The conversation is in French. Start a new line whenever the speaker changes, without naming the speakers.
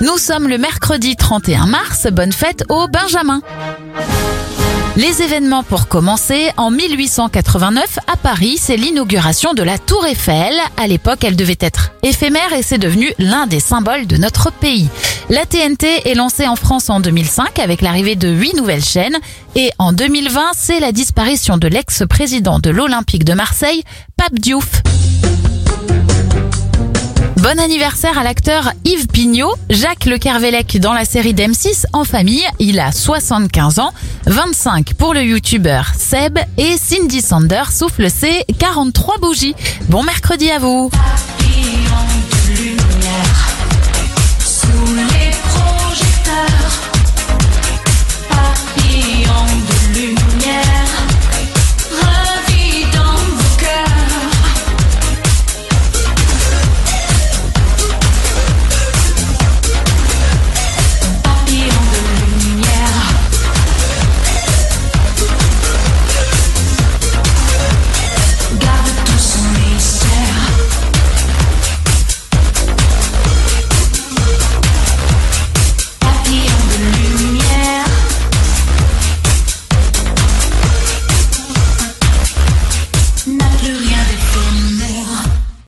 Nous sommes le mercredi 31 mars, bonne fête au Benjamin. Les événements pour commencer, en 1889 à Paris, c'est l'inauguration de la Tour Eiffel. À l'époque, elle devait être éphémère et c'est devenu l'un des symboles de notre pays. La TNT est lancée en France en 2005 avec l'arrivée de huit nouvelles chaînes et en 2020, c'est la disparition de l'ex-président de l'Olympique de Marseille, Pape Diouf. Bon anniversaire à l'acteur Yves Pignot, Jacques Le Kervelec dans la série d'M6 En famille, il a 75 ans, 25 pour le youtubeur Seb et Cindy Sander souffle ses 43 bougies. Bon mercredi à vous